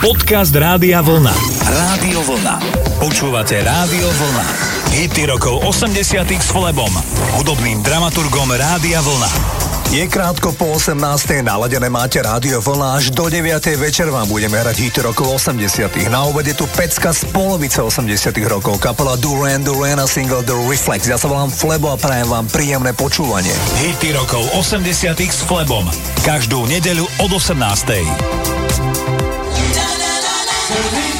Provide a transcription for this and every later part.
Podcast Rádia Vlna. Rádio Vlna. Počúvate Rádio Vlna. Hity rokov 80 s Flebom, hudobným dramaturgom Rádia Vlna. Je krátko po 18. naladené máte rádio vlna až do 9. večer vám budeme hrať hity rokov 80. Na obede tu pecka z polovice 80. rokov. Kapela Duran Duran a single The Reflex. Ja sa volám Flebo a prajem vám príjemné počúvanie. Hity rokov 80. s Flebom. Každú nedeľu od 18. to.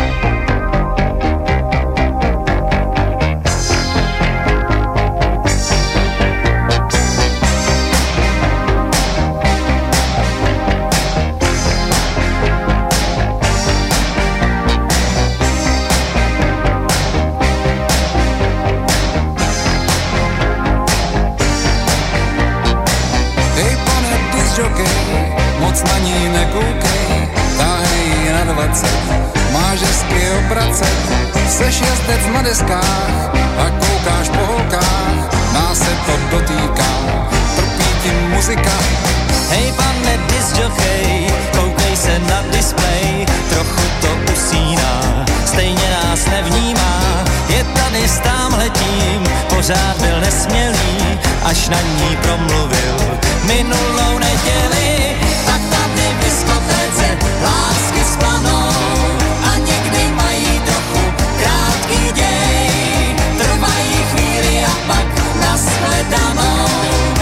20, máš hezky obracet, seš jezdec na deskách a koukáš po holkách, nás se to dotýká, trpí ti muzika. Hej pane disjokej, koukej se na display, trochu to usíná, stejně nás nevnímá, je tady s tamhletím, pořád byl nesmělý, až na ní promluvil. Minulou neděli domov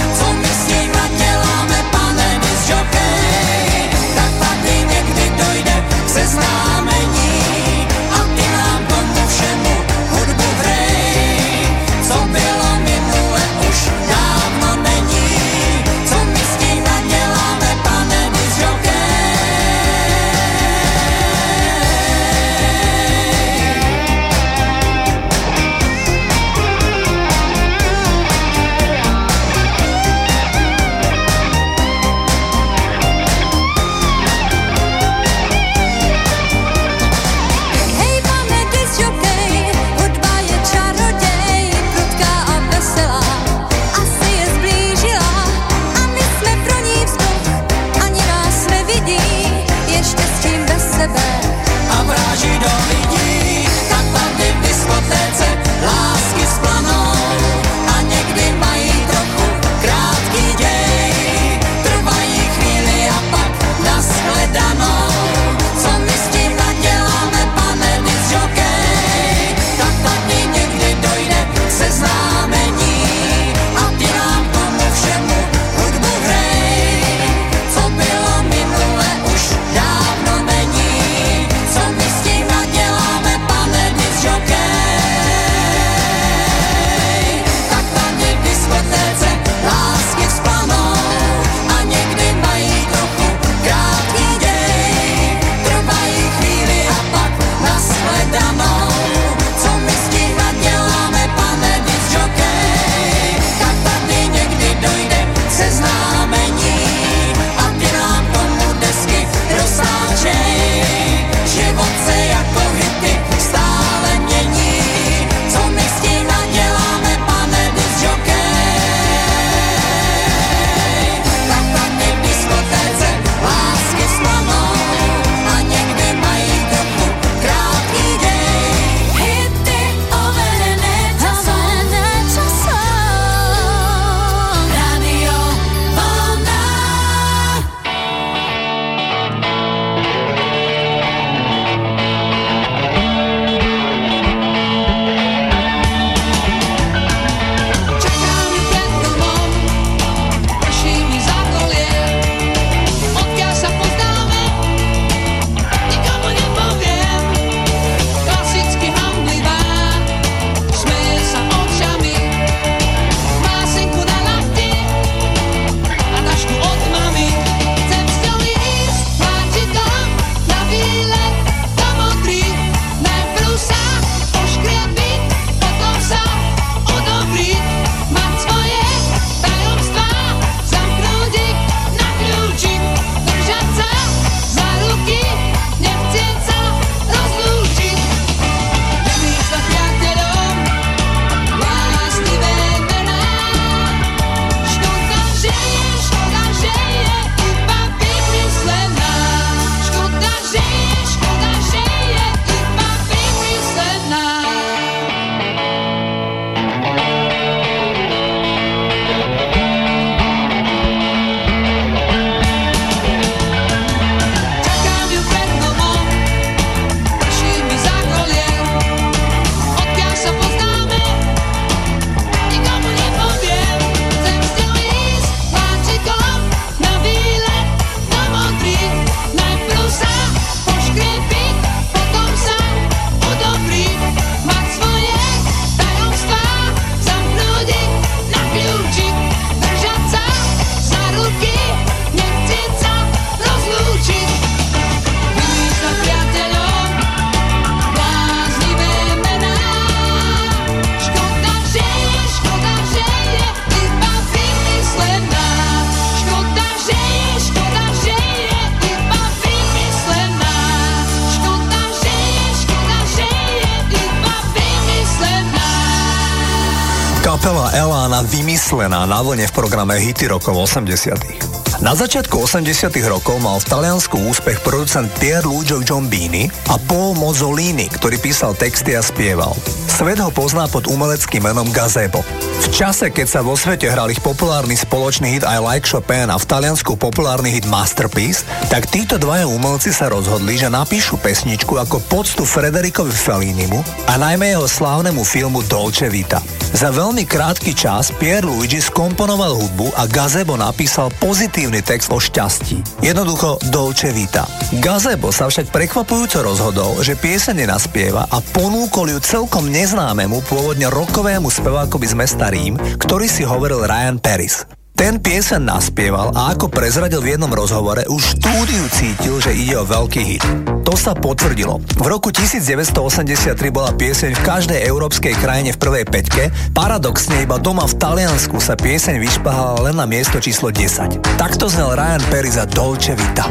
vymyslená na vlne v programe Hity rokov 80. Na začiatku 80 rokov mal v Taliansku úspech producent Pier Luigi Giombini a Paul Mozzolini, ktorý písal texty a spieval. Svet ho pozná pod umeleckým menom Gazebo. V čase, keď sa vo svete hral ich populárny spoločný hit I Like Chopin a v Taliansku populárny hit Masterpiece, tak títo dvaja umelci sa rozhodli, že napíšu pesničku ako poctu Frederikovi Fellinimu a najmä jeho slávnemu filmu Dolce Vita. Za veľmi krátky čas Pier Luigi skomponoval hudbu a Gazebo napísal pozitívny text o šťastí. Jednoducho Dolce Vita. Gazebo sa však prekvapujúco rozhodol, že pieseň naspieva a ponúkol ju celkom neznámemu pôvodne rokovému spevákovi z mesta Rím, ktorý si hovoril Ryan Paris. Ten piesen naspieval a ako prezradil v jednom rozhovore, už štúdiu cítil, že ide o veľký hit. To sa potvrdilo. V roku 1983 bola pieseň v každej európskej krajine v prvej peťke, paradoxne iba doma v Taliansku sa pieseň vyšpahala len na miesto číslo 10. Takto znel Ryan Perry za Dolce Vita.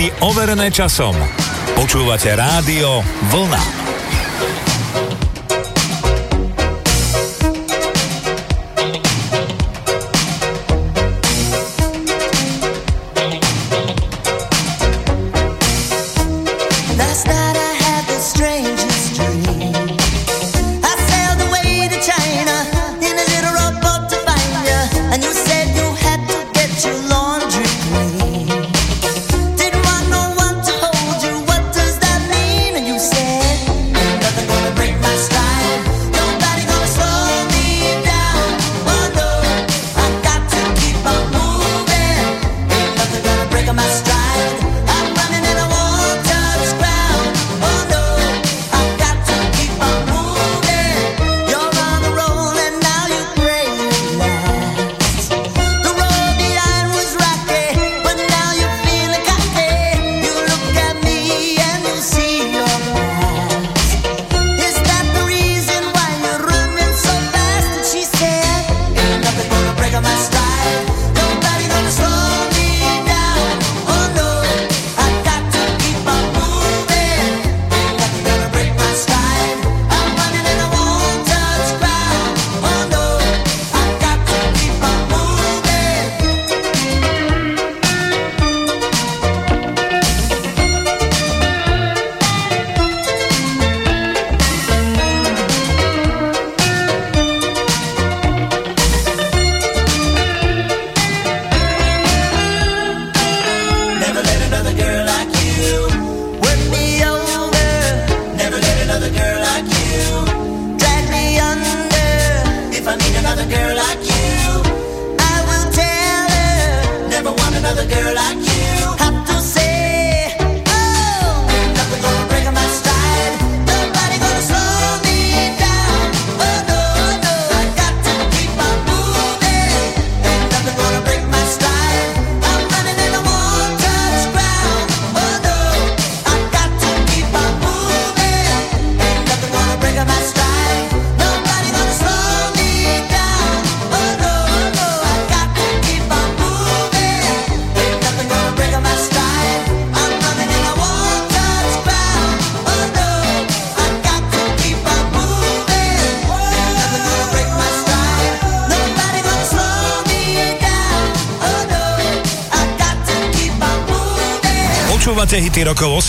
Hity overené časom. Počúvate rádio Vlna.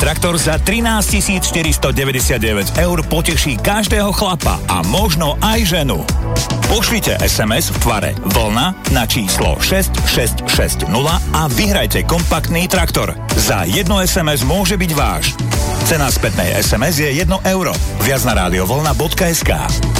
traktor za 13 499 eur poteší každého chlapa a možno aj ženu. Pošlite SMS v tvare vlna na číslo 6660 a vyhrajte kompaktný traktor. Za jedno SMS môže byť váš. Cena spätnej SMS je 1 euro. Viac na radiovlna.sk.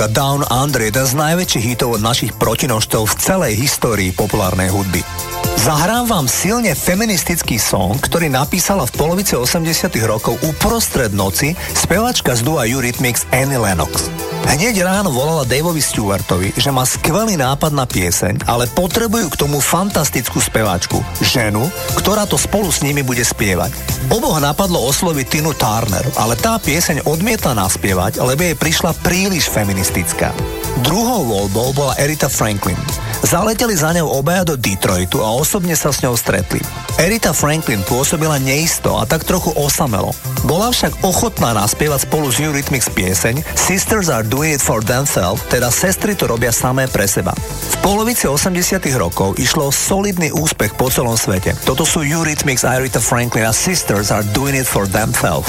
Man at Work a Down Under je jeden z najväčších hitov od našich protinožcov v celej histórii populárnej hudby. Zahrám vám silne feministický song, ktorý napísala v polovici 80 rokov uprostred noci spevačka z dua Eurythmics Annie Lennox. Hneď ráno volala Daveovi Stewartovi, že má skvelý nápad na pieseň, ale potrebujú k tomu fantastickú speváčku, ženu, ktorá to spolu s nimi bude spievať. Oboch napadlo osloviť Tinu Turner, ale tá pieseň odmietla naspievať, lebo jej prišla príliš feministická. Druhou voľbou bola Erita Franklin. Zaleteli za ňou obaja do Detroitu a osobne sa s ňou stretli. Erita Franklin pôsobila neisto a tak trochu osamelo. Bola však ochotná naspievať spolu s Eurythmics pieseň Sisters are doing it for themselves, teda sestry to robia samé pre seba. V polovici 80 rokov išlo o solidný úspech po celom svete. Toto sú Eurythmics a Erita Franklin a Sisters are doing it for themselves.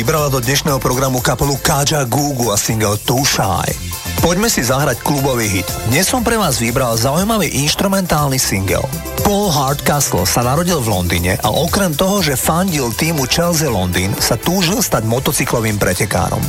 vybrala do dnešného programu kapelu Kaja Gugu a single Too Shy. Poďme si zahrať klubový hit. Dnes som pre vás vybral zaujímavý instrumentálny single. Paul Hardcastle sa narodil v Londýne a okrem toho, že fandil týmu Chelsea Londýn, sa túžil stať motocyklovým pretekárom.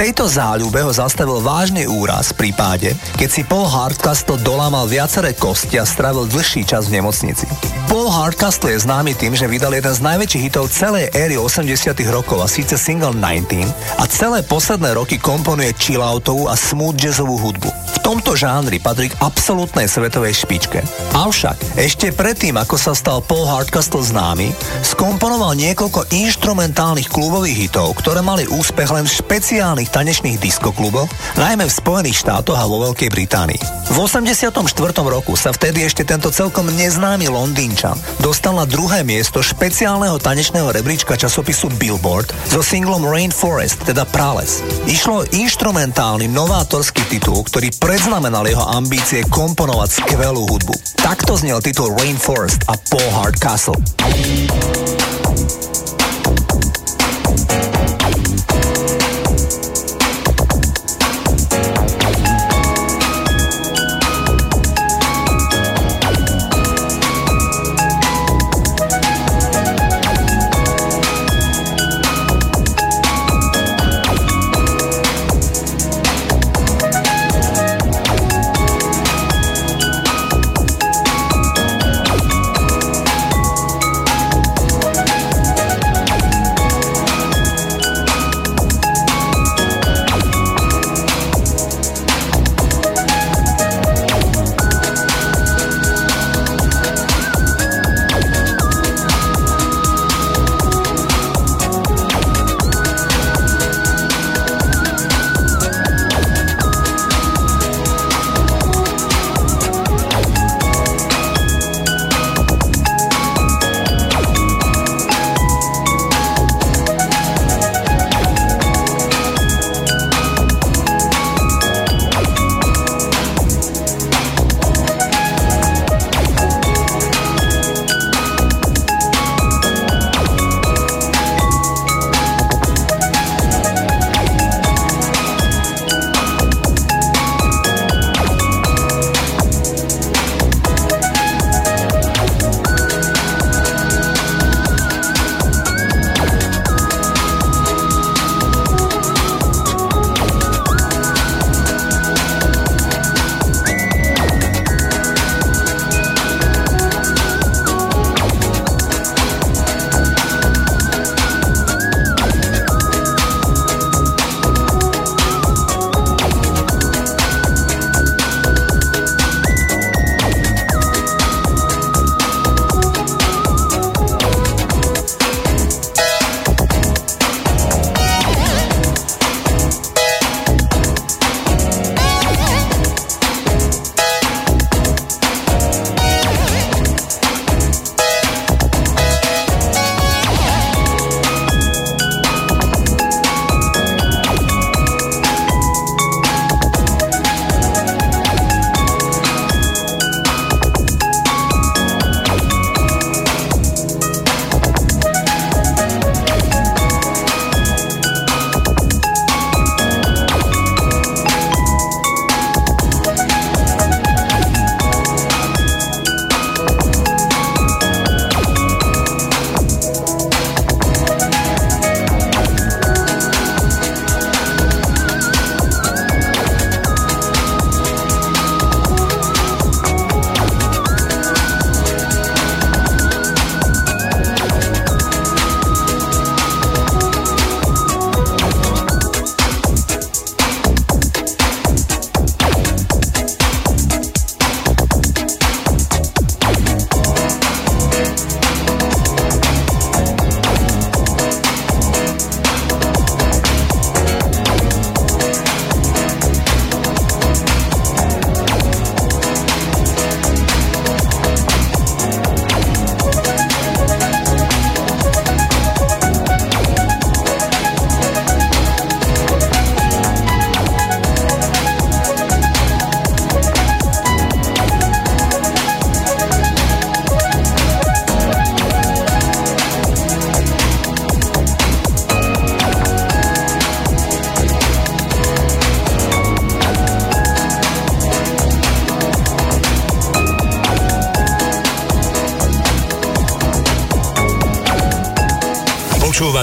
Tejto záľube ho zastavil vážny úraz v prípade, keď si Paul Hardcastle dolámal viaceré kosti a stravil dlhší čas v nemocnici. Paul Hardcastle je známy tým, že vydal jeden z najväčších hitov celej éry 80 rokov a síce single 19 a celé posledné roky komponuje chilloutovú a smooth jazzovú hudbu. Tomto žánri patrí k absolútnej svetovej špičke. Avšak ešte predtým, ako sa stal Paul Hardcastle známy, skomponoval niekoľko instrumentálnych klubových hitov, ktoré mali úspech len v špeciálnych tanečných diskokluboch, najmä v Spojených štátoch a vo Veľkej Británii. V 84. roku sa vtedy ešte tento celkom neznámy Londýnčan dostal na druhé miesto špeciálneho tanečného rebríčka časopisu Billboard so singlom Rainforest, teda Prales. Išlo o instrumentálny novátorský titul, ktorý predznamenal jeho ambície komponovať skvelú hudbu. Takto znel titul Rainforest a Paul Hardcastle. Počúvate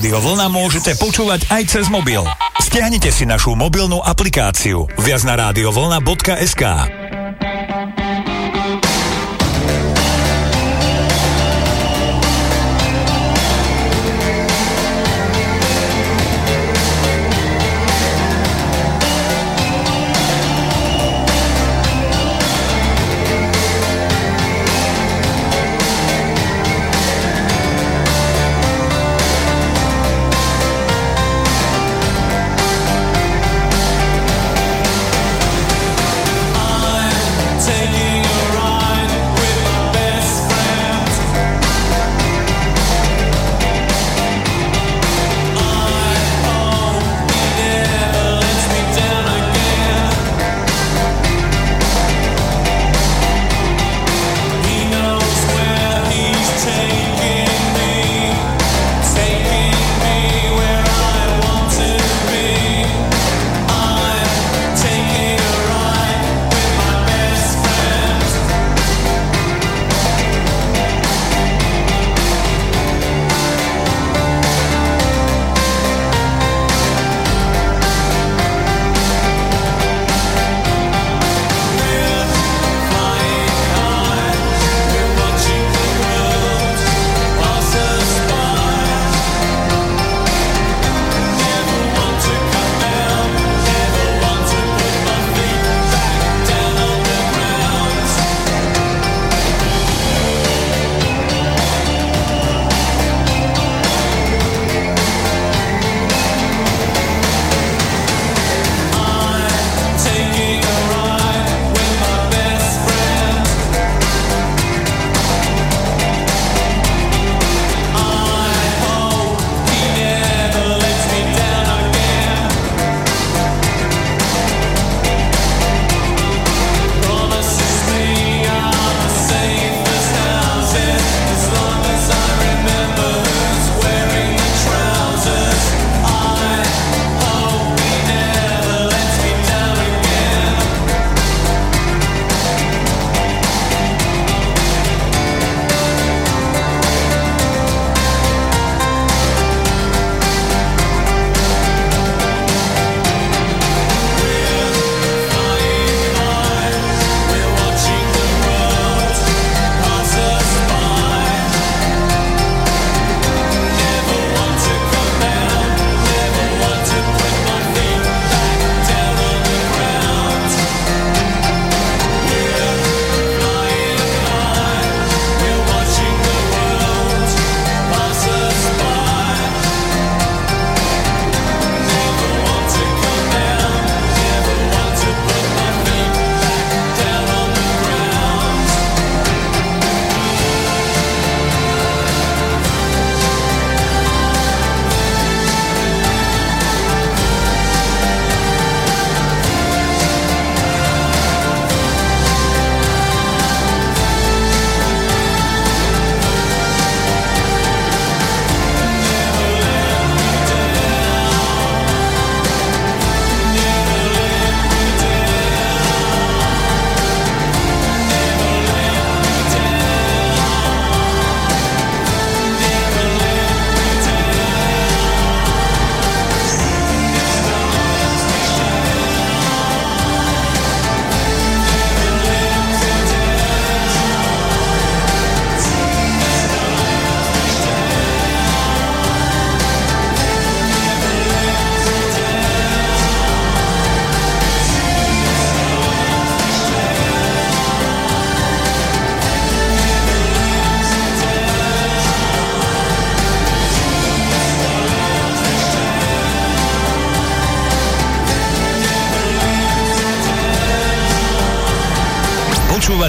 Rádio Vlna môžete počúvať aj cez mobil. Stiahnite si našu mobilnú aplikáciu viac na radiovlna.sk.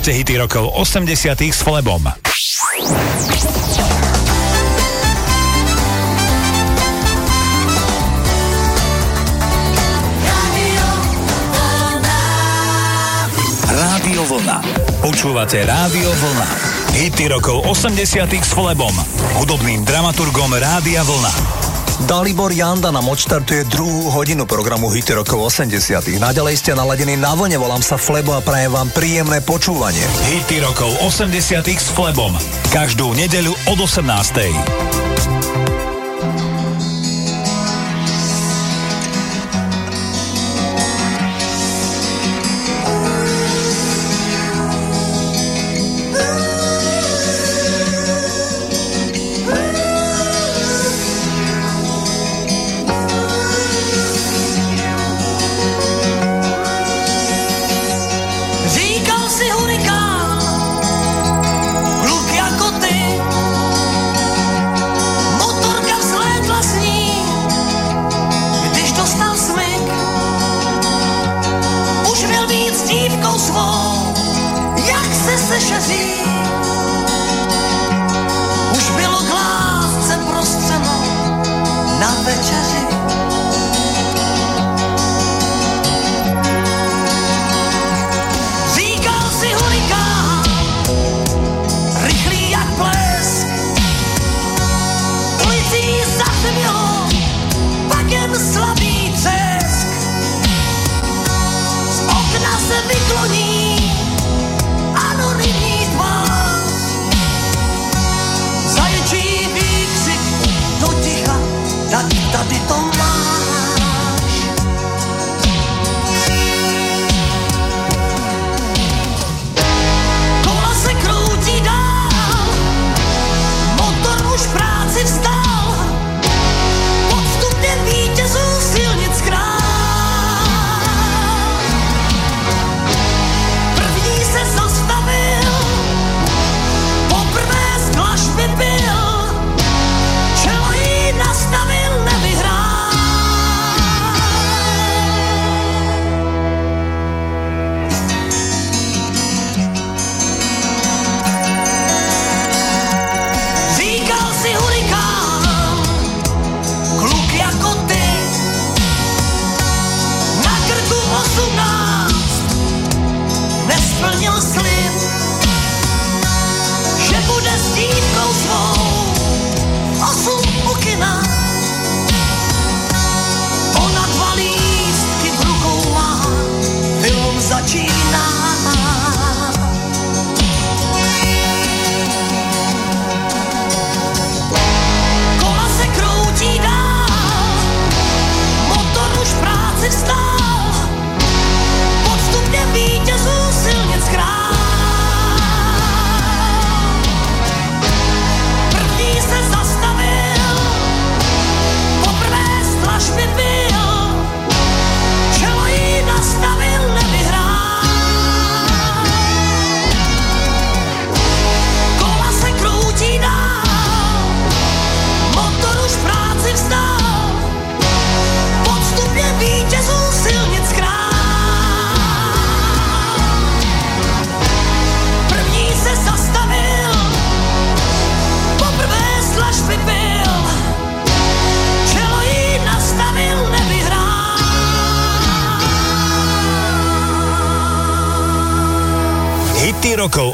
Počúvate hity rokov 80 s Flebom. Rádio Vlna. Počúvate Rádio Vlna. Hity rokov 80 s Flebom, hudobným dramaturgom Rádia Vlna. Dalibor Janda nám odštartuje druhú hodinu programu Hity rokov 80 Naďalej ste naladení na vlne, volám sa Flebo a prajem vám príjemné počúvanie. Hity rokov 80 s Flebom. Každú nedeľu od 18.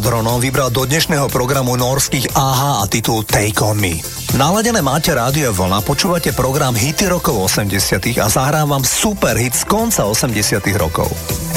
Hronom vybral do dnešného programu norských AHA a titul Take On Me. Naladené máte rádio Vlna, počúvate program Hity rokov 80 a zahrám vám super hit z konca 80 rokov.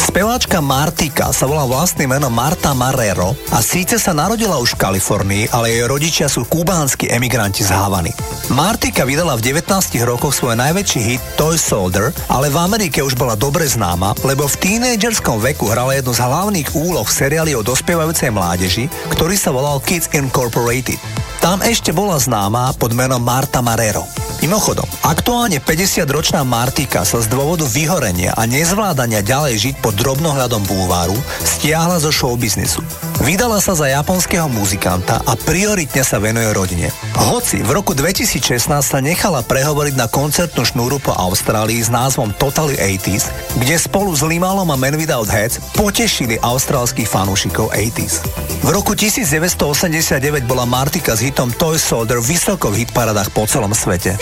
Speváčka Martika sa volá vlastným menom Marta Marrero a síce sa narodila už v Kalifornii, ale jej rodičia sú kubánsky emigranti z Havany. Martika vydala v 19 rokoch svoj najväčší hit Toy Soldier, ale v Amerike už bola dobre známa, lebo v tínedžerskom veku hrala jednu z hlavných úloh v seriáli o dospievajúcej mládeži, ktorý sa volal Kids Incorporated. Tam ešte bola známa pod menom Marta Marrero. Mimochodom, aktuálne 50-ročná Martika sa z dôvodu vyhorenia a nezvládania ďalej žiť pod drobnohľadom búvaru stiahla zo showbiznisu. Vydala sa za japonského muzikanta a prioritne sa venuje rodine. Hoci v roku 2016 sa nechala prehovoriť na koncertnú šnúru po Austrálii s názvom Totally 80s, kde spolu s Limalom a Man Without Heads potešili austrálskych fanúšikov 80s. V roku 1989 bola Martika s hitom Toy Soldier vysoko v hitparadách po celom svete.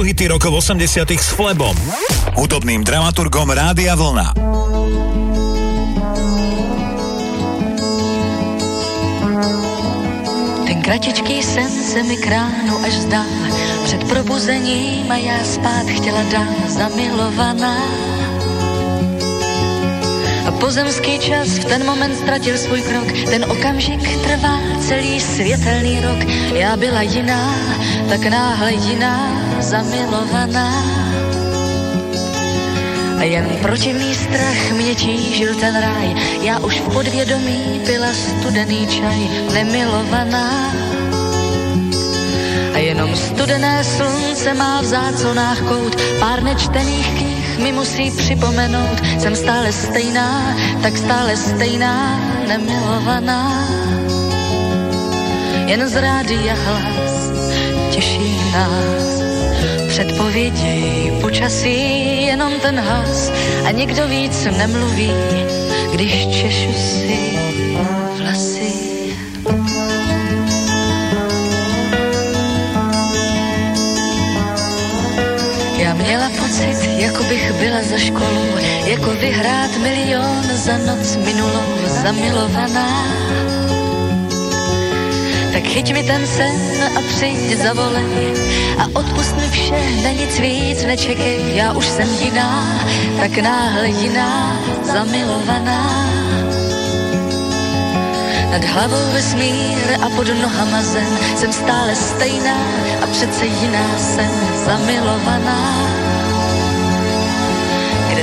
Sú hity rokov 80 s Flebom, hudobným dramaturgom Rádia Vlna. Ten kratičký sen se mi kránu až zdá, před probuzením a já spát chtěla dám zamilovaná. A pozemský čas v ten moment ztratil svůj krok, ten okamžik trvá celý světelný rok. Já byla jiná, tak náhle jiná, zamilovaná. A jen protivný strach mě tížil ten ráj, já už v podvědomí pila studený čaj, nemilovaná. A jenom studené slunce má v záconách kout, pár nečtených knih mi musí připomenout, jsem stále stejná, tak stále stejná, nemilovaná. Jen z rádia hlas těší nás předpověděj počasí jenom ten hlas a nikdo víc nemluví, když češu si vlasy. Já měla pocit, jako bych byla za školu, jako vyhrát milion za noc minulou zamilovaná. Tak chyť mi ten sen a přijď zavolej a odpust mi vše, na nic víc nečekej, já už jsem jiná, tak náhle jiná, zamilovaná. Nad hlavou vesmír a pod nohama zem, jsem stále stejná a přece jiná jsem zamilovaná.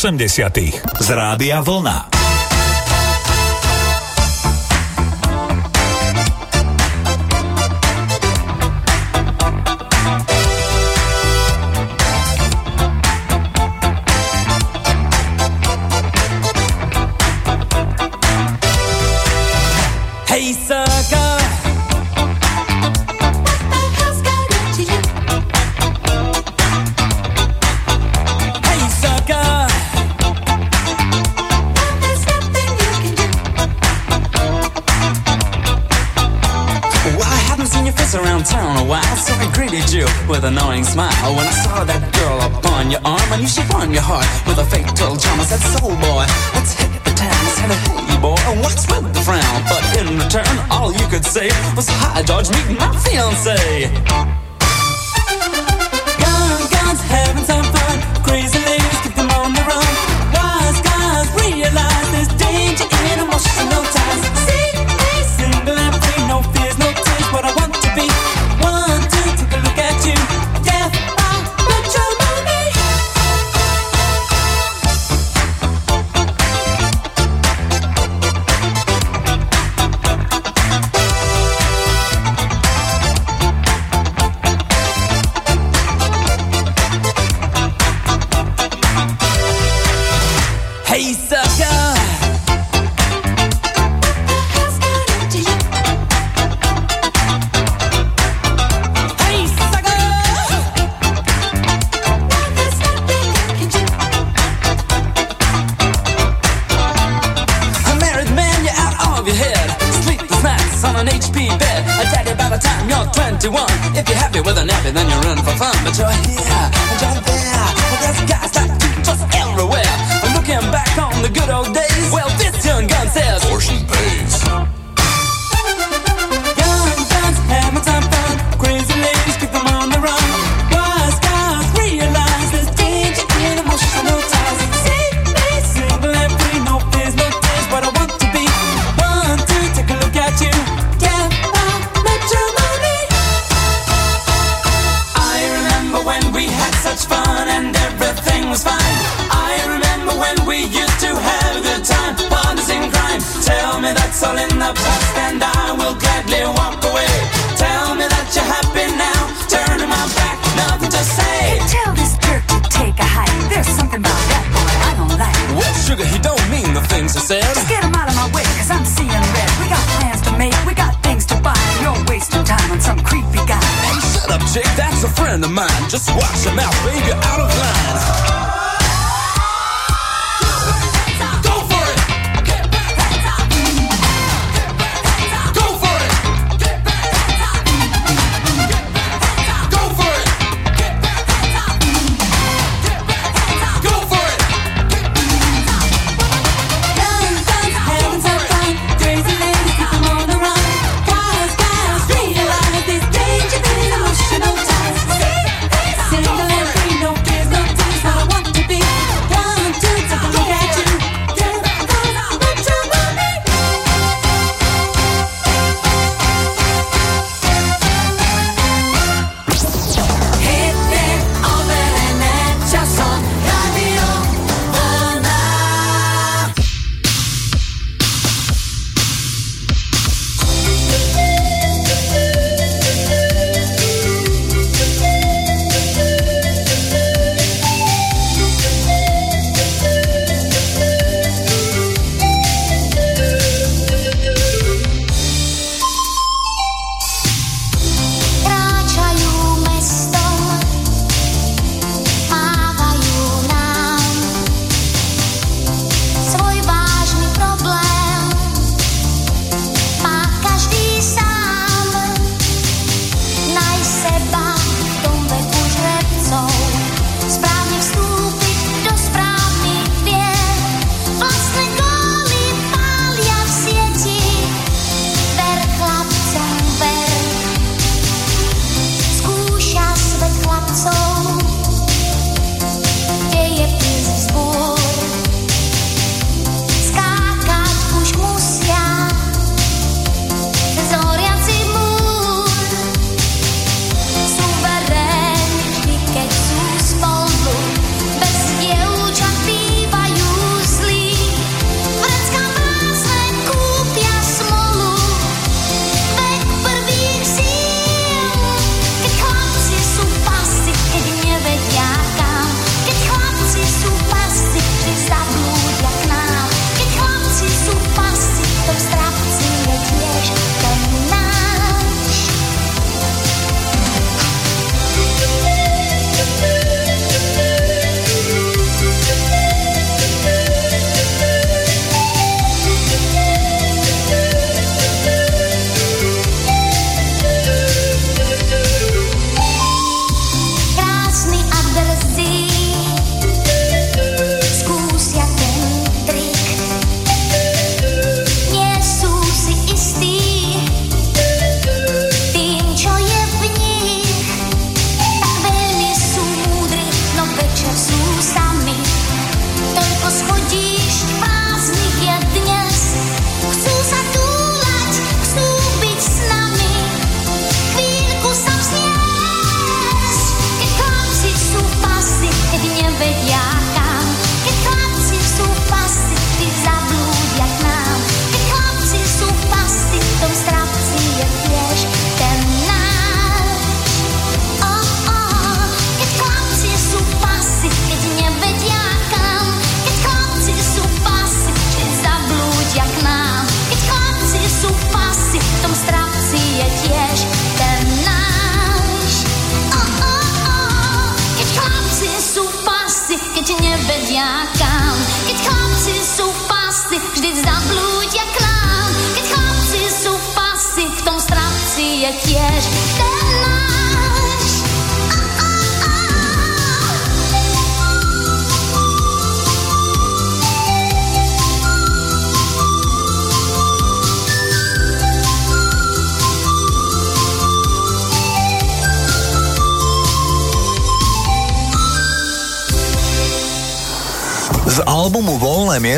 80 z Rádia Vlna. With a knowing smile when I saw that girl upon your arm. I knew she won your heart with a fatal charm. I said, Soul boy, let's hit the town. I said, Hey boy, what's with the frown? But in return, all you could say was, Hi George, meet my fiance. Gun, guns, having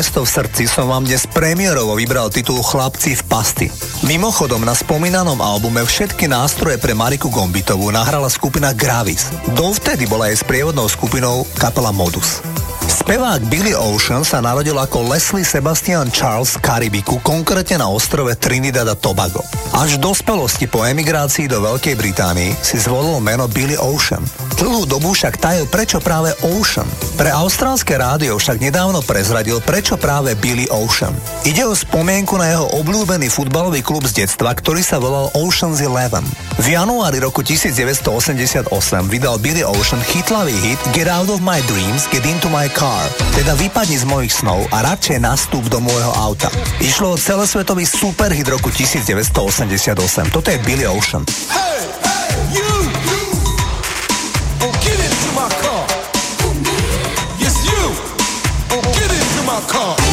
miesto v srdci som vám dnes premiérovo vybral titul Chlapci v pasti. Mimochodom, na spomínanom albume všetky nástroje pre Mariku Gombitovú nahrala skupina Gravis. Dovtedy bola aj sprievodnou skupinou kapela Modus. Spevák Billy Ocean sa narodil ako Leslie Sebastian Charles v Karibiku, konkrétne na ostrove Trinidad a Tobago. Až v dospelosti po emigrácii do Veľkej Británii si zvolil meno Billy Ocean. Dlhú dobu však tajil prečo práve Ocean. Pre austrálske rádio však nedávno prezradil prečo práve Billy Ocean. Ide o spomienku na jeho obľúbený futbalový klub z detstva, ktorý sa volal Ocean's Eleven. V januári roku 1988 vydal Billy Ocean chytlavý hit Get Out of My Dreams, Get Into My Car teda vypadni z mojich snov a radšej nastúp do môjho auta. Išlo o celosvetový superhit roku 1988. Toto je Billy Ocean. Hey, hey, you, you. Into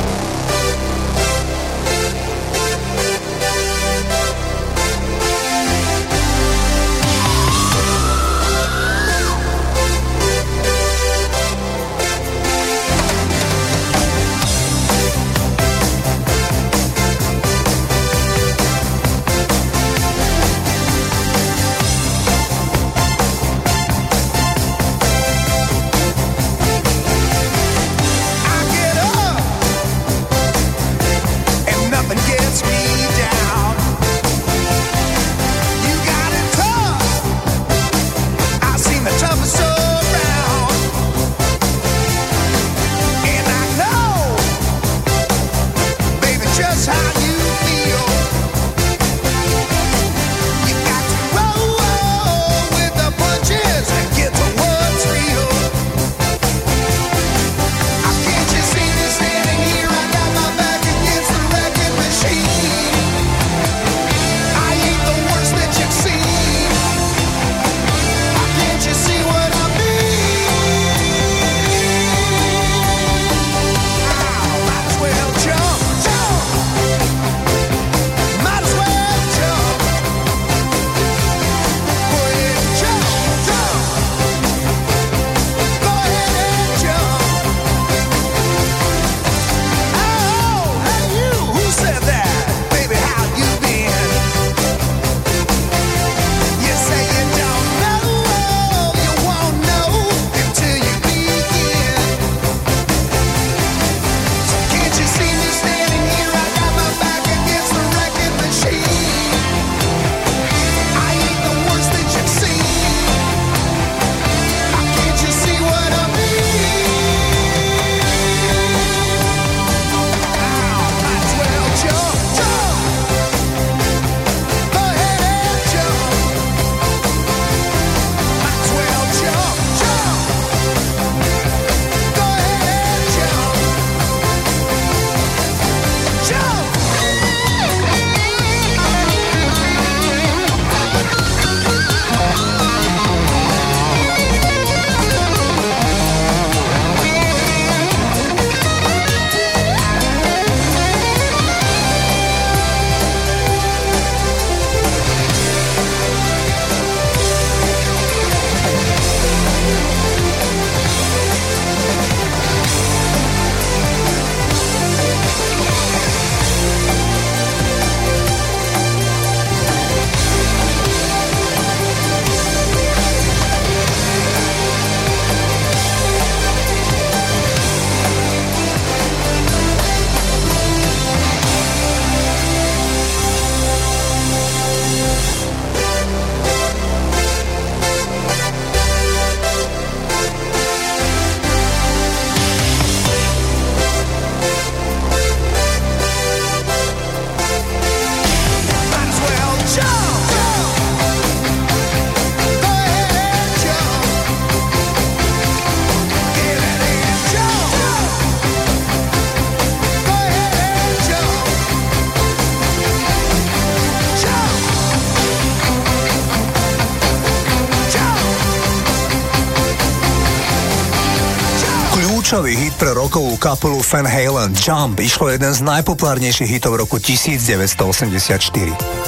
Rokovú kapelu Van Halen Jump išlo jeden z najpopulárnejších hitov roku 1984.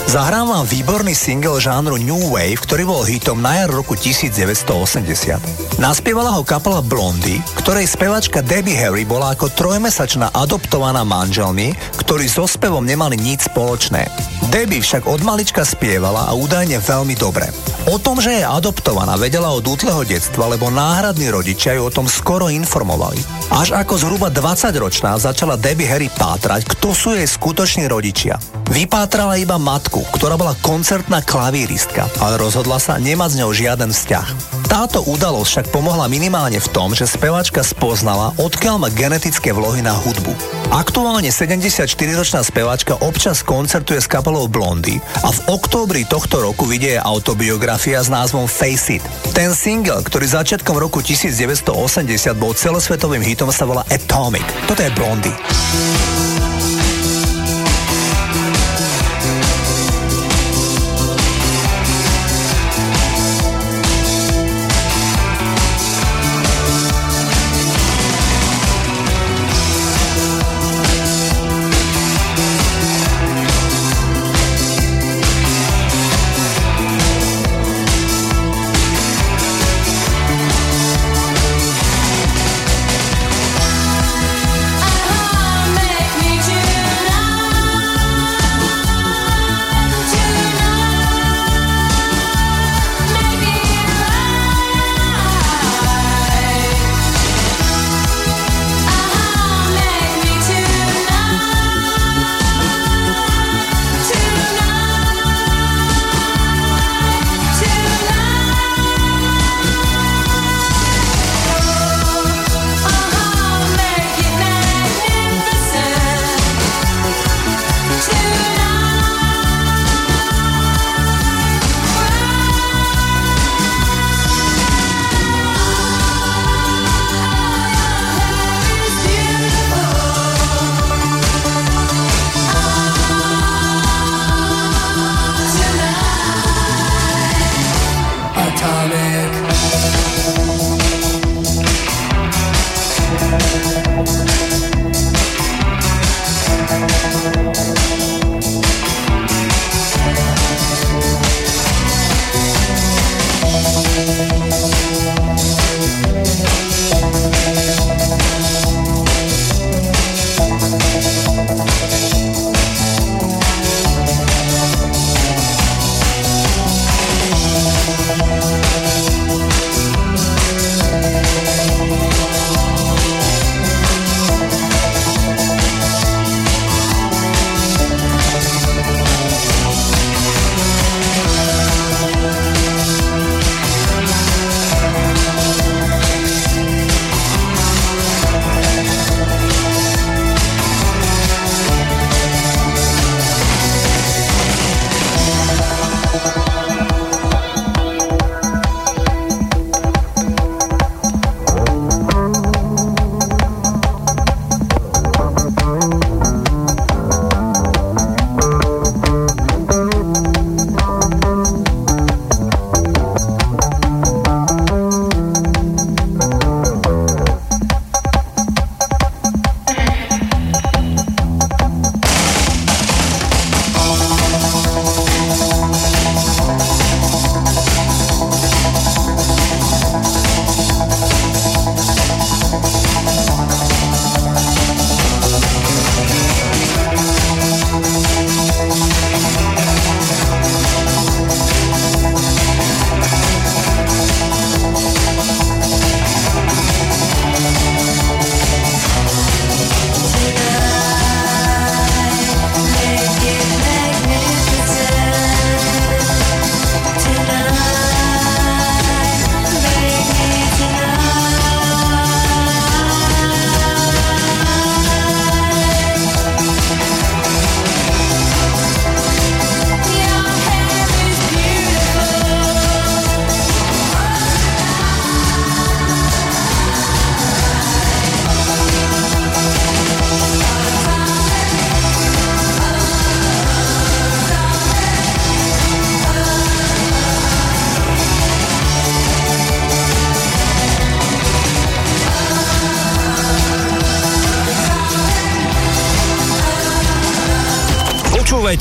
Zahrám vám výborný single žánru New Wave, ktorý bol hitom na jar roku 1980. Naspievala ho kapela Blondy, ktorej spevačka Debbie Harry bola ako trojmesačná adoptovaná manželmi, ktorí so spevom nemali nič spoločné. Debbie však od malička spievala a údajne veľmi dobre. O tom, že je adoptovaná, vedela od útleho detstva, lebo náhradní rodičia ju o tom skoro informovali. Až ako zhruba 20-ročná začala Debbie Harry pátrať, kto sú jej skutoční rodičia. Vypátrala iba matku, ktorá bola koncertná klavíristka, ale rozhodla sa nemať s ňou žiaden vzťah. Táto udalosť však pomohla minimálne v tom, že spevačka spoznala, odkiaľ má genetické vlohy na hudbu. Aktuálne 74-ročná spevačka občas koncertuje s kapelou Blondy a v októbri tohto roku vidie autobiografia s názvom Face It. Ten single, ktorý začiatkom roku 1980 bol celosvetovým hitom, sa volá Atomic. Toto je Blondy.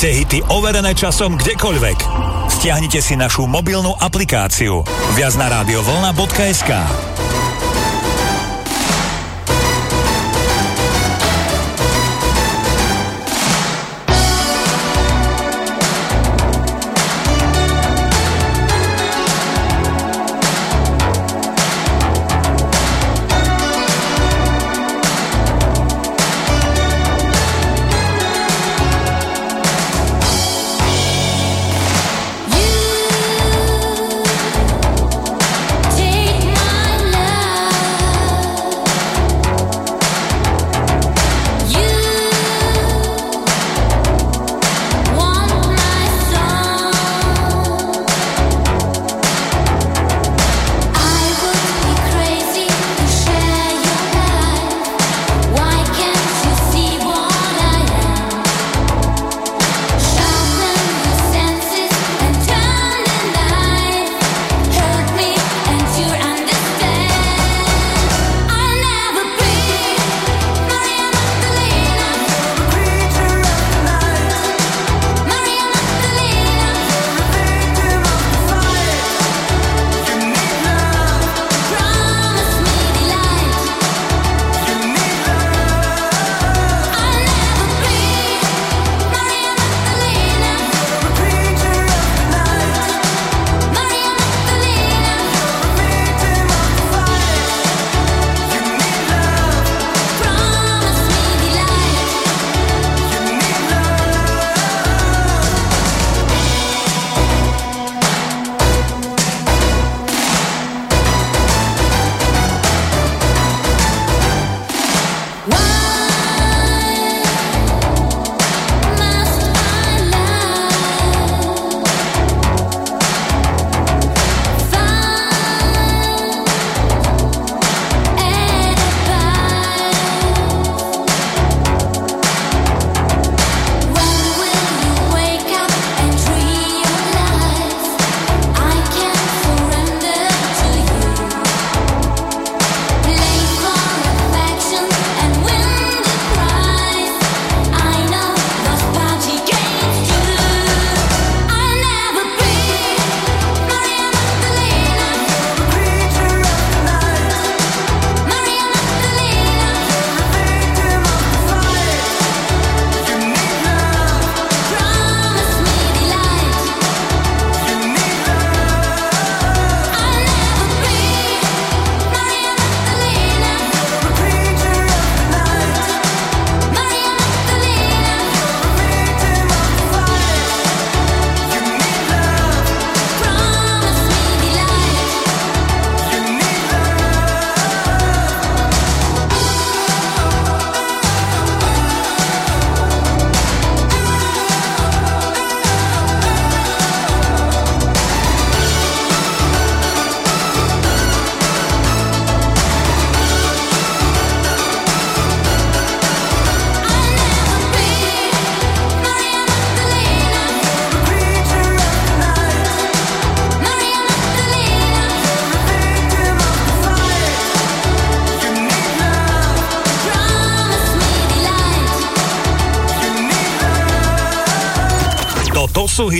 Počúvajte hity overené časom kdekoľvek. Stiahnite si našu mobilnú aplikáciu viac na radiovolna.sk.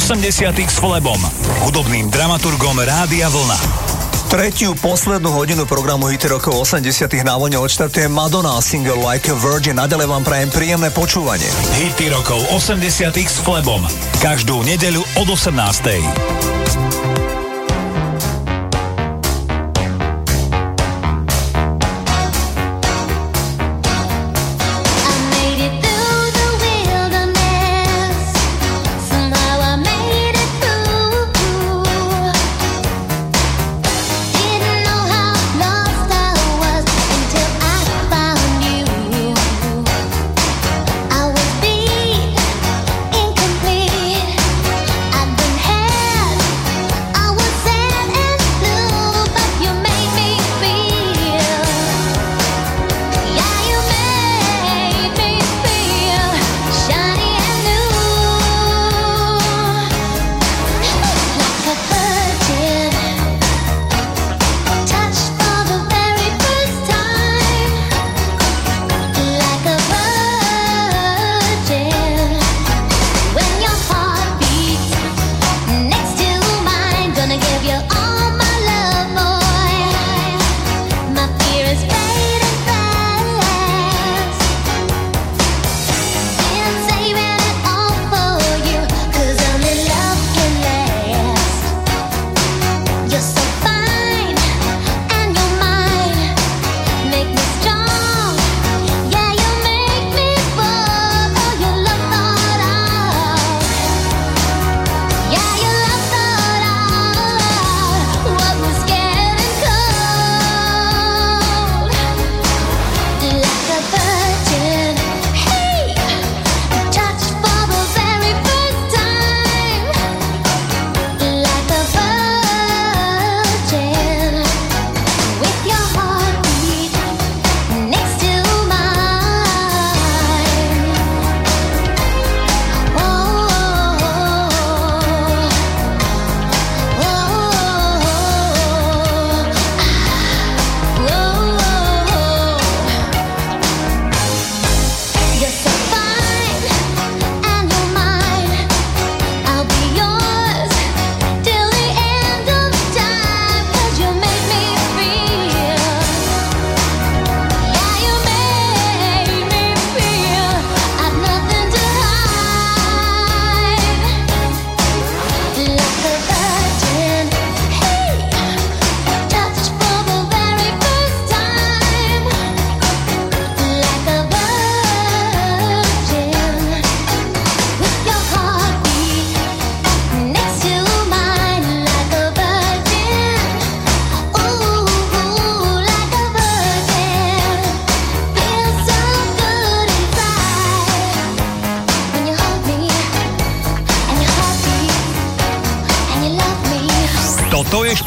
80 s Flebom, hudobným dramaturgom Rádia Vlna. Tretiu poslednú hodinu programu Hity rokov 80 na vlne odštartuje Madonna single Like a Virgin. Nadalej vám prajem príjemné počúvanie. Hity rokov 80 s Flebom. Každú nedeľu od 18.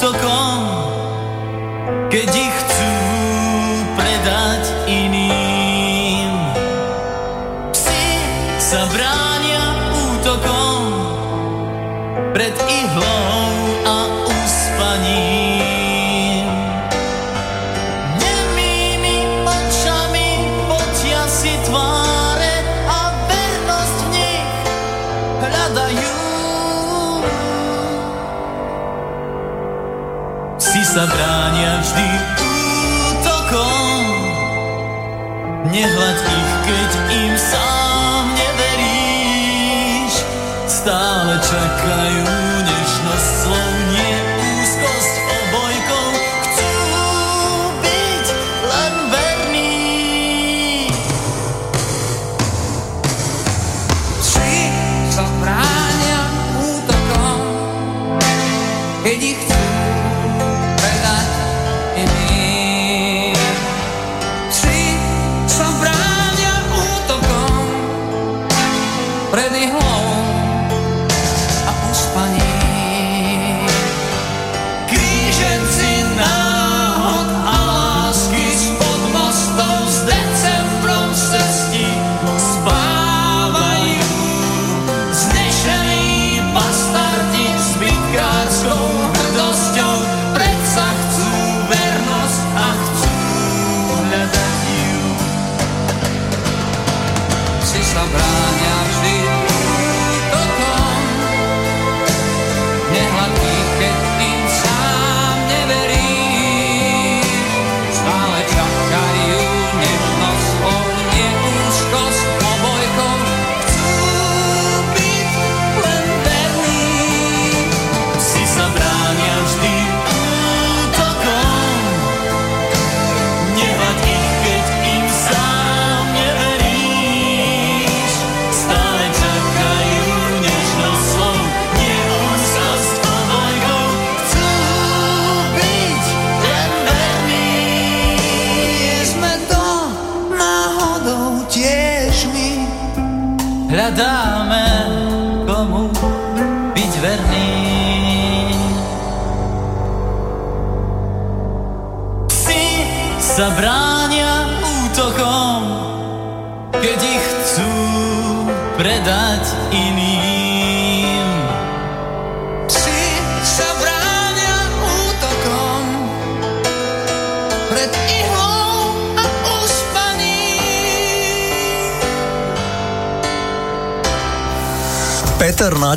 bránia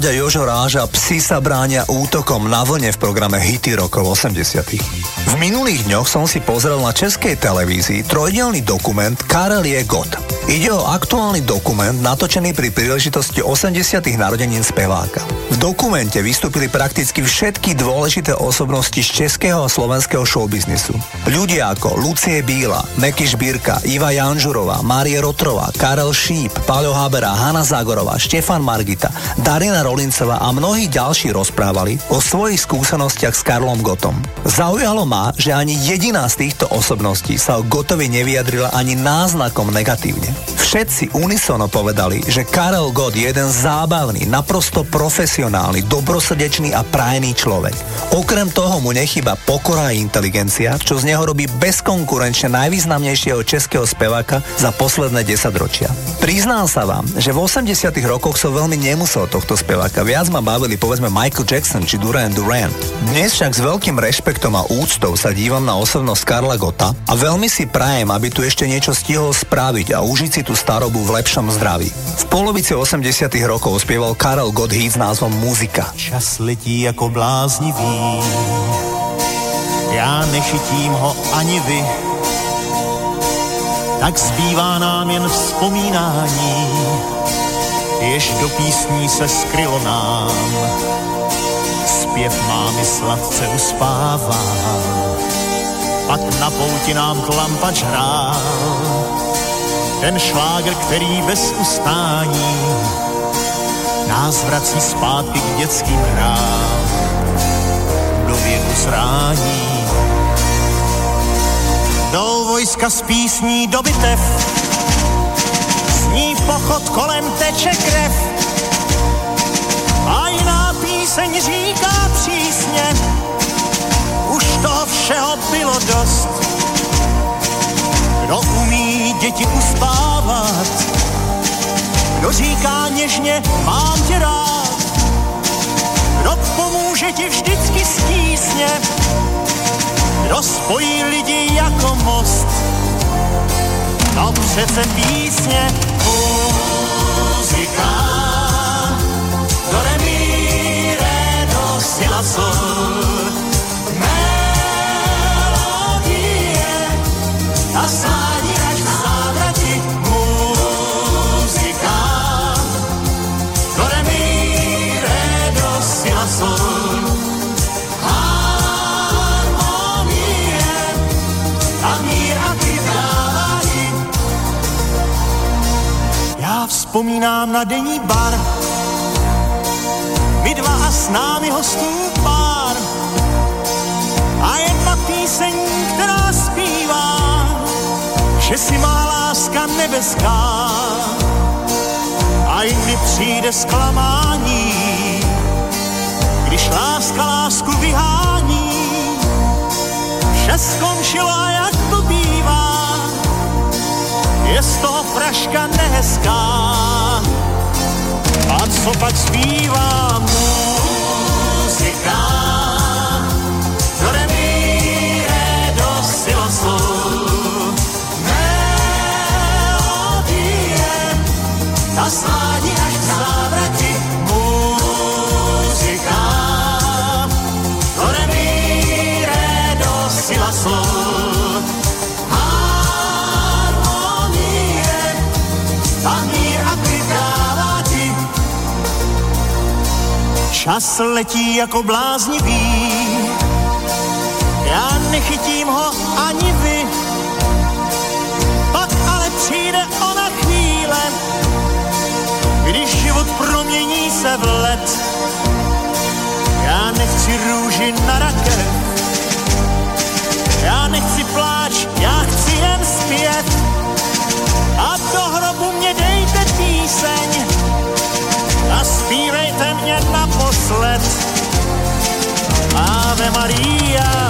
Náďa, Jožo Ráža, psi sa bránia útokom na vlne v programe Hity rokov 80. V minulých dňoch som si pozrel na českej televízii trojdelný dokument Karel je God. Ide o aktuálny dokument natočený pri príležitosti 80. narodenín speváka. V dokumente vystúpili prakticky všetky dôležité osobnosti z českého a slovenského showbiznisu. Ľudia ako Lucie Bíla, Meky Šbírka, Iva Janžurová, Márie Rotrová, Karel Šíp, Paľo Habera, Hanna Zagorová, Štefan Margita, Darina Rolincová a mnohí ďalší rozprávali o svojich skúsenostiach s Karlom Gotom. Zaujalo ma, že ani jediná z týchto osobností sa o Gotovi nevyjadrila ani náznakom negatívne. Všetci unisono povedali, že Karel Gott je jeden zábavný, naprosto profesionálny, dobrosrdečný a prajený človek. Okrem toho mu nechyba pokora a inteligencia, čo z neho robí bezkonkurenčne najvýznamnejšieho českého speváka za posledné 10 ročia. Priznám sa vám, že v 80 rokoch som veľmi nemusel tohto speváka. Viac ma bavili povedzme Michael Jackson či Duran Duran. Dnes však s veľkým rešpektom a úctou sa dívam na osobnosť Karla Gota a veľmi si prajem, aby tu ešte niečo stihol spraviť a užiť si tú starobu v lepšom zdraví. V polovici 80 rokov spieval Karel hit s názvom Muzika. Čas letí jako bláznivý, já nešitím ho ani vy, tak zbývá nám jen vzpomínání, jež do písní se skrylo nám. zpěv mámy sladce uspával. Pak na pouti nám klampač hrál, ten šlágr, který bez ustání nás vrací zpátky k dětským hrám, do věku srání. Jdou vojska z písní do bitev, zní pochod kolem teče krev, a jiná píseň říká přísně, už toho všeho bylo dost. Kdo umí děti uspávat, kdo říká něžně, mám tě rád, kdo pomůže ti vždycky stísně, kdo spojí lidi jako most. No přece písně, muzika, do re mi re do sol. Vzpomínám na denní bar, my dva a s námi hostů pár. A jedna píseň, která zpívá, že si má láska nebeská. A jindy přijde zklamání, když láska lásku vyhání. Vše skončilo a jak to bývá, je z toho fraška nehezká. A co pak zpívá Čas letí jako bláznivý, já nechytím ho ani vy. Pak ale přijde ona chvíle, když život promění se v let. Já nechci růži na rakev, já nechci pláč, já chci jen zpět. A do hrobu mě dejte píseň a zpívejte mě naposled. Ave Maria,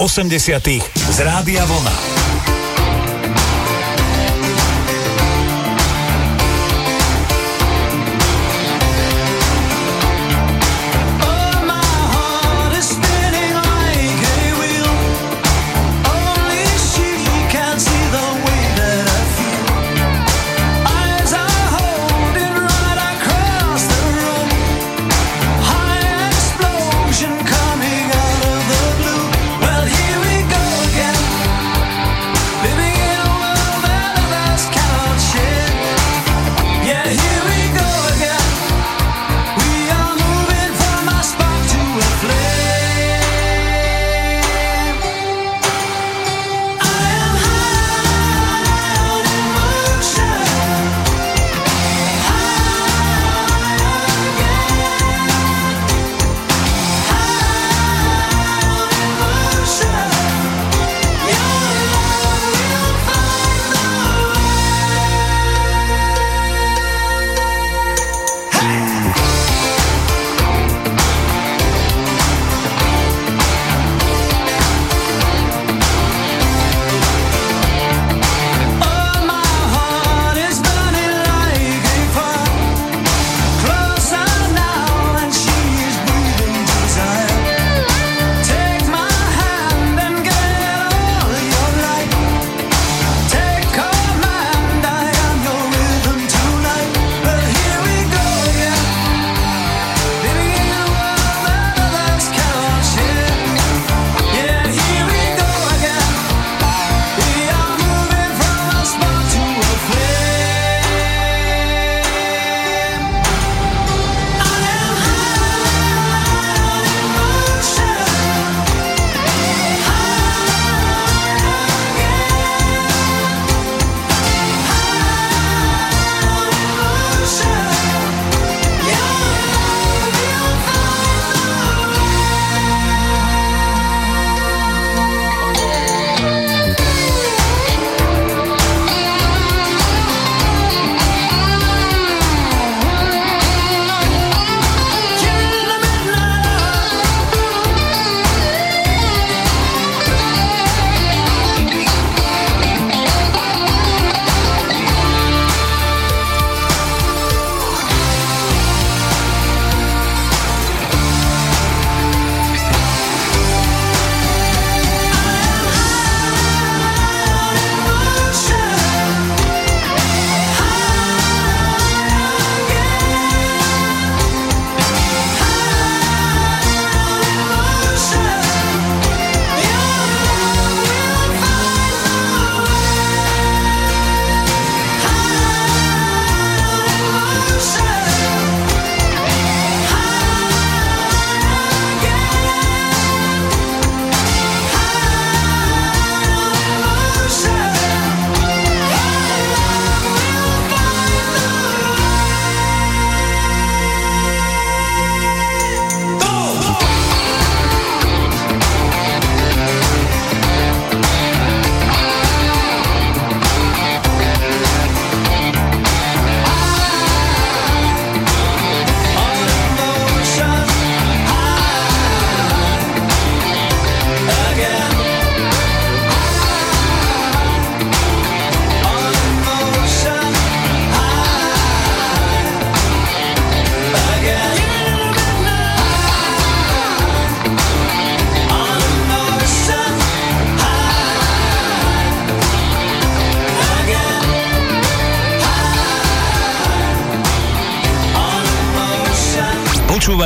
80. z Rádia Vlna.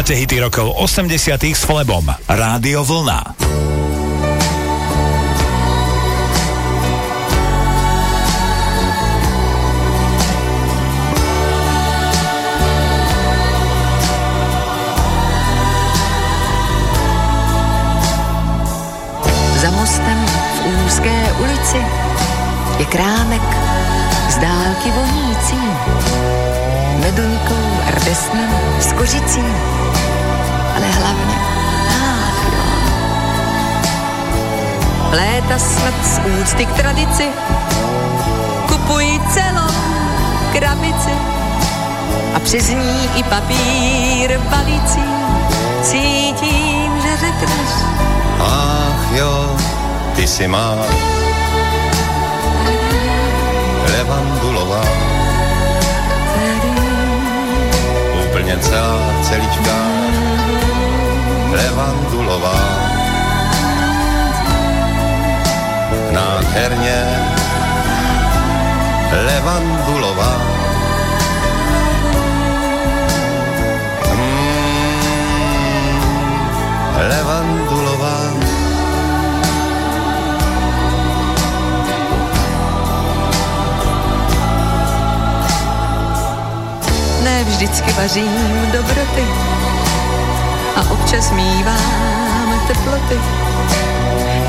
Počúvate hity rokov 80 s Flebom. Rádio Vlna. Za mostem v úzké ulici je krámek z dálky vonící meduňkou a kořicí, ale hlavně nádherná. Léta snad z úcty k tradici kupují celou krabici a přes ní i papír balící cítím, že řekneš. Ach jo, ty si má levandulová. Úplně celá, celička levandulová. Nádherně levandulová. Mm, levandulová. Vždycky vařím dobroty. A občas mívám teploty.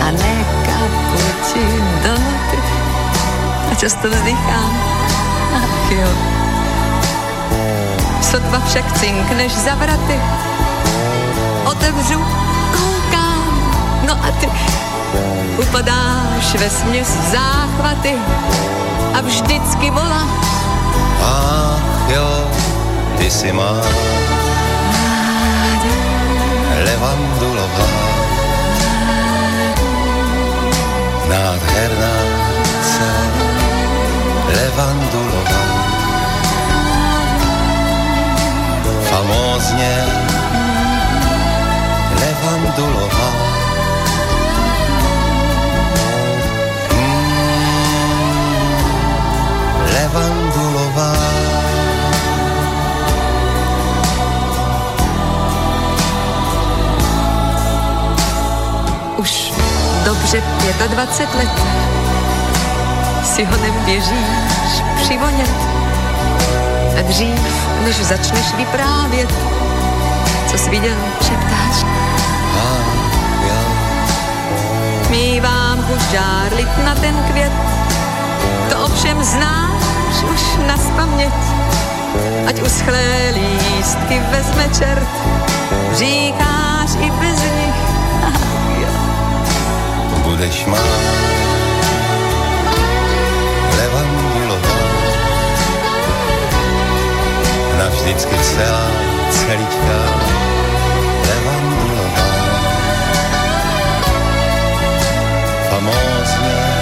A ne kapuči do noty. A často vzdychám, ach jo. Sotva však cinkneš za vraty, otevřu, koukám, no a ty upadáš ve směs záchvaty. A vždycky volá. Ach jo, ty si má levandulová. Nádherná se levandulová. Famózně levandulová. Mm, levandulová. Dobře 25 let si ho neběžíš přivonět. A dřív, než začneš vyprávět, co jsi viděl, šeptáš. Mívám chuť žárlit na ten květ, to ovšem znáš už na spaměť. Ať uschlé lístky vezme čert, říkáš i bez nich, budeš má levandulová. Navždycky celá, celičká levandulová. Famózně,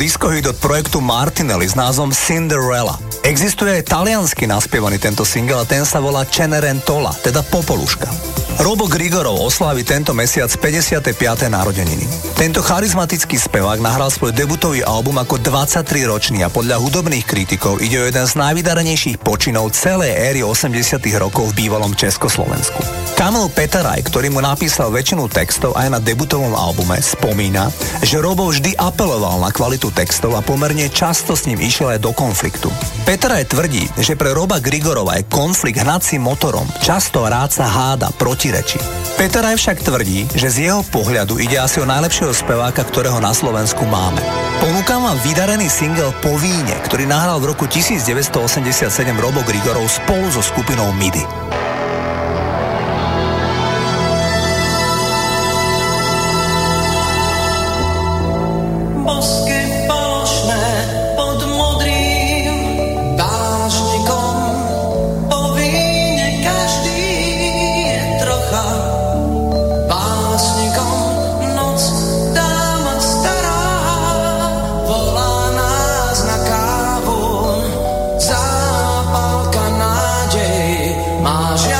discohit od projektu Martinelli s názvom Cinderella. Existuje aj taliansky naspievaný tento single a ten sa volá Cenerentola, teda Popoluška. Robo Grigorov oslávi tento mesiac 55. narodeniny. Tento charizmatický spevák nahral svoj debutový album ako 23-ročný a podľa hudobných kritikov ide o jeden z najvydarenejších počinov celej éry 80 rokov v bývalom Československu. Kamil Peteraj, ktorý mu napísal väčšinu textov aj na debutovom albume, spomína, že Robo vždy apeloval na kvalitu textov a pomerne často s ním išiel aj do konfliktu. Peteraj tvrdí, že pre Roba Grigorova je konflikt hnacím motorom, často rád sa háda, protirečí. Peteraj však tvrdí, že z jeho pohľadu ide asi o najlepšieho speváka, ktorého na Slovensku máme. Ponúkam vám vydarený single Po víne, ktorý nahral v roku 1987 Robo Grigorov spolu so skupinou MIDI. marsh.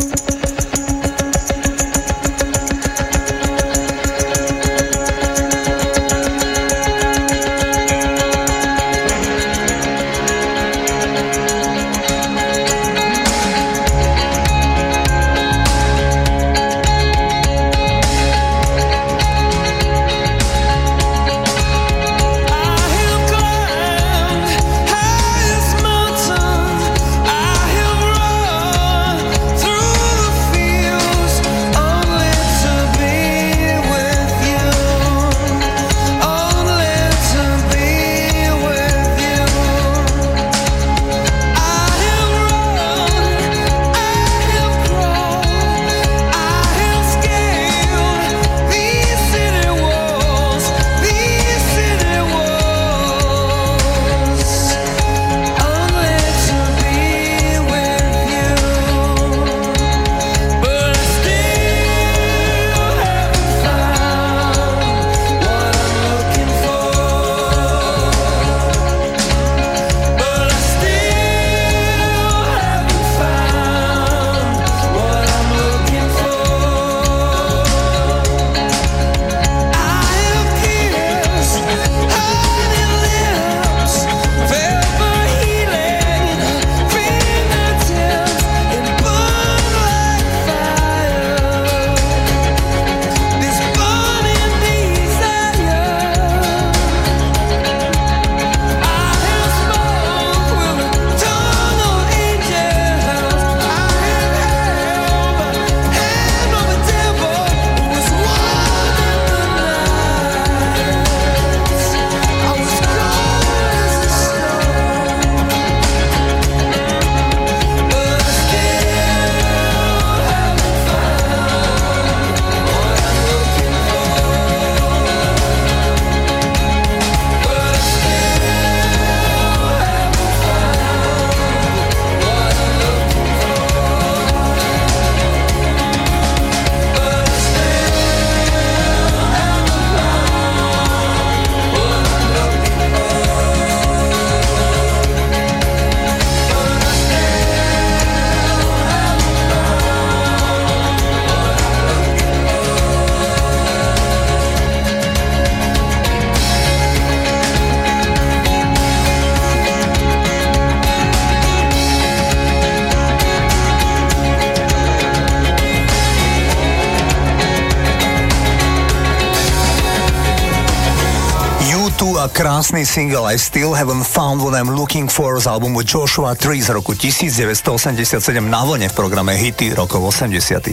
Krásny single I Still Haven't Found What I'm Looking For z albumu Joshua 3 z roku 1987 na vlne v programe Hity rokov 80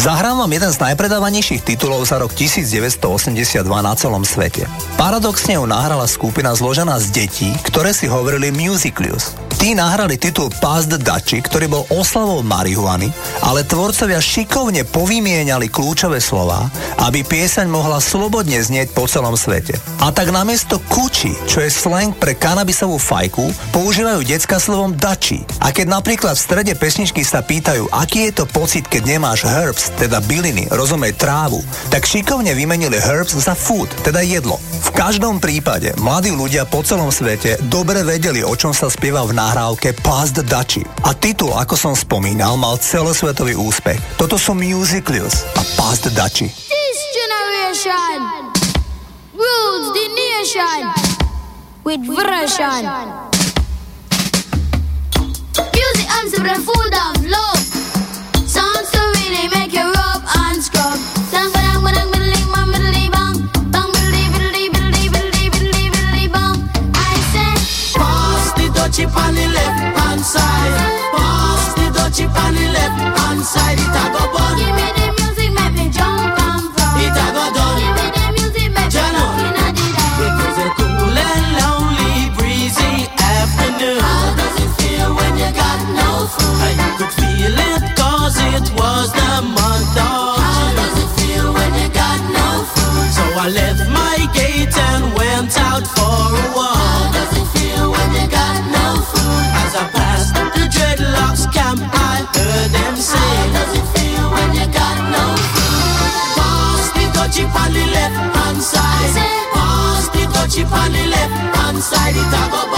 Zahrám vám jeden z najpredávanejších titulov za rok 1982 na celom svete. Paradoxne ju nahrala skupina zložená z detí, ktoré si hovorili Musiclius. Tí nahrali titul Pass the ktorý bol oslavou marihuany, ale tvorcovia šikovne povymieniali kľúčové slova, aby pieseň mohla slobodne znieť po celom svete. A tak namiesto kuči, čo je slang pre kanabisovú fajku, používajú decka slovom dači. A keď napríklad v strede pesničky sa pýtajú, aký je to pocit, keď nemáš herbs, teda byliny, rozumej trávu, tak šikovne vymenili herbs za food, teda jedlo. V každom prípade mladí ľudia po celom svete dobre vedeli, o čom sa spieva v nahrávke Pass the Dutchy. A titul, ako som spomínal, mal celosvetový úspech. Toto sú Musiclius a Pass the Dutchy. This generation rules the nation with version. Music arms the food of love. Songs to really make you rub and scrub. Dang, dang, dang, inside it a go burn. Give me the music, make me jump and run. It a go done. Give me the music, make me jump in the dark. It was a cool and lonely, breezy afternoon. How does it feel when you got no food? I could feel it 'cause it was the month of How does it feel when you got no food? So I left my gate and went out for a walk. heard them say. How does it feel when you got no food? Pass the touchy on the left hand side. Pass the touchy on the left hand side. It's a go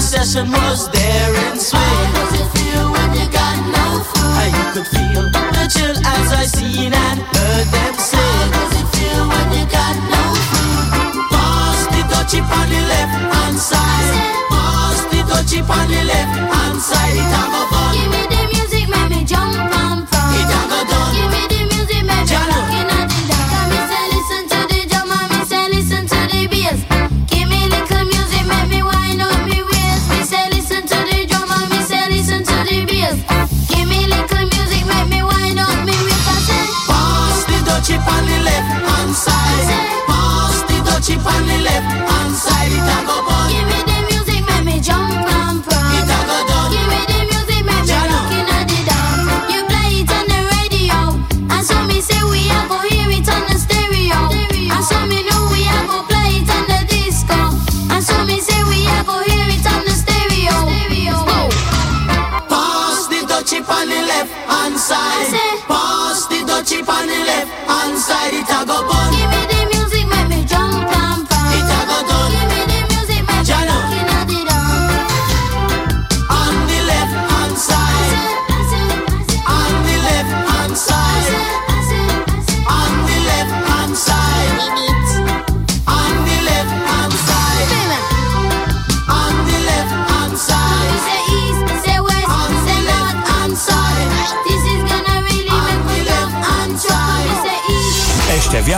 The session was there and swing. How does it feel when you got no food? How you could feel the chill as I seen and heard them say. How does it feel when you got no food? Pass the touchy on the left hand side. Pass the touchy on the left hand side. It have. Give me the music, make me jump and fly. chip on the left hand side. Pass the dutchie on the left hand side. It a go bun.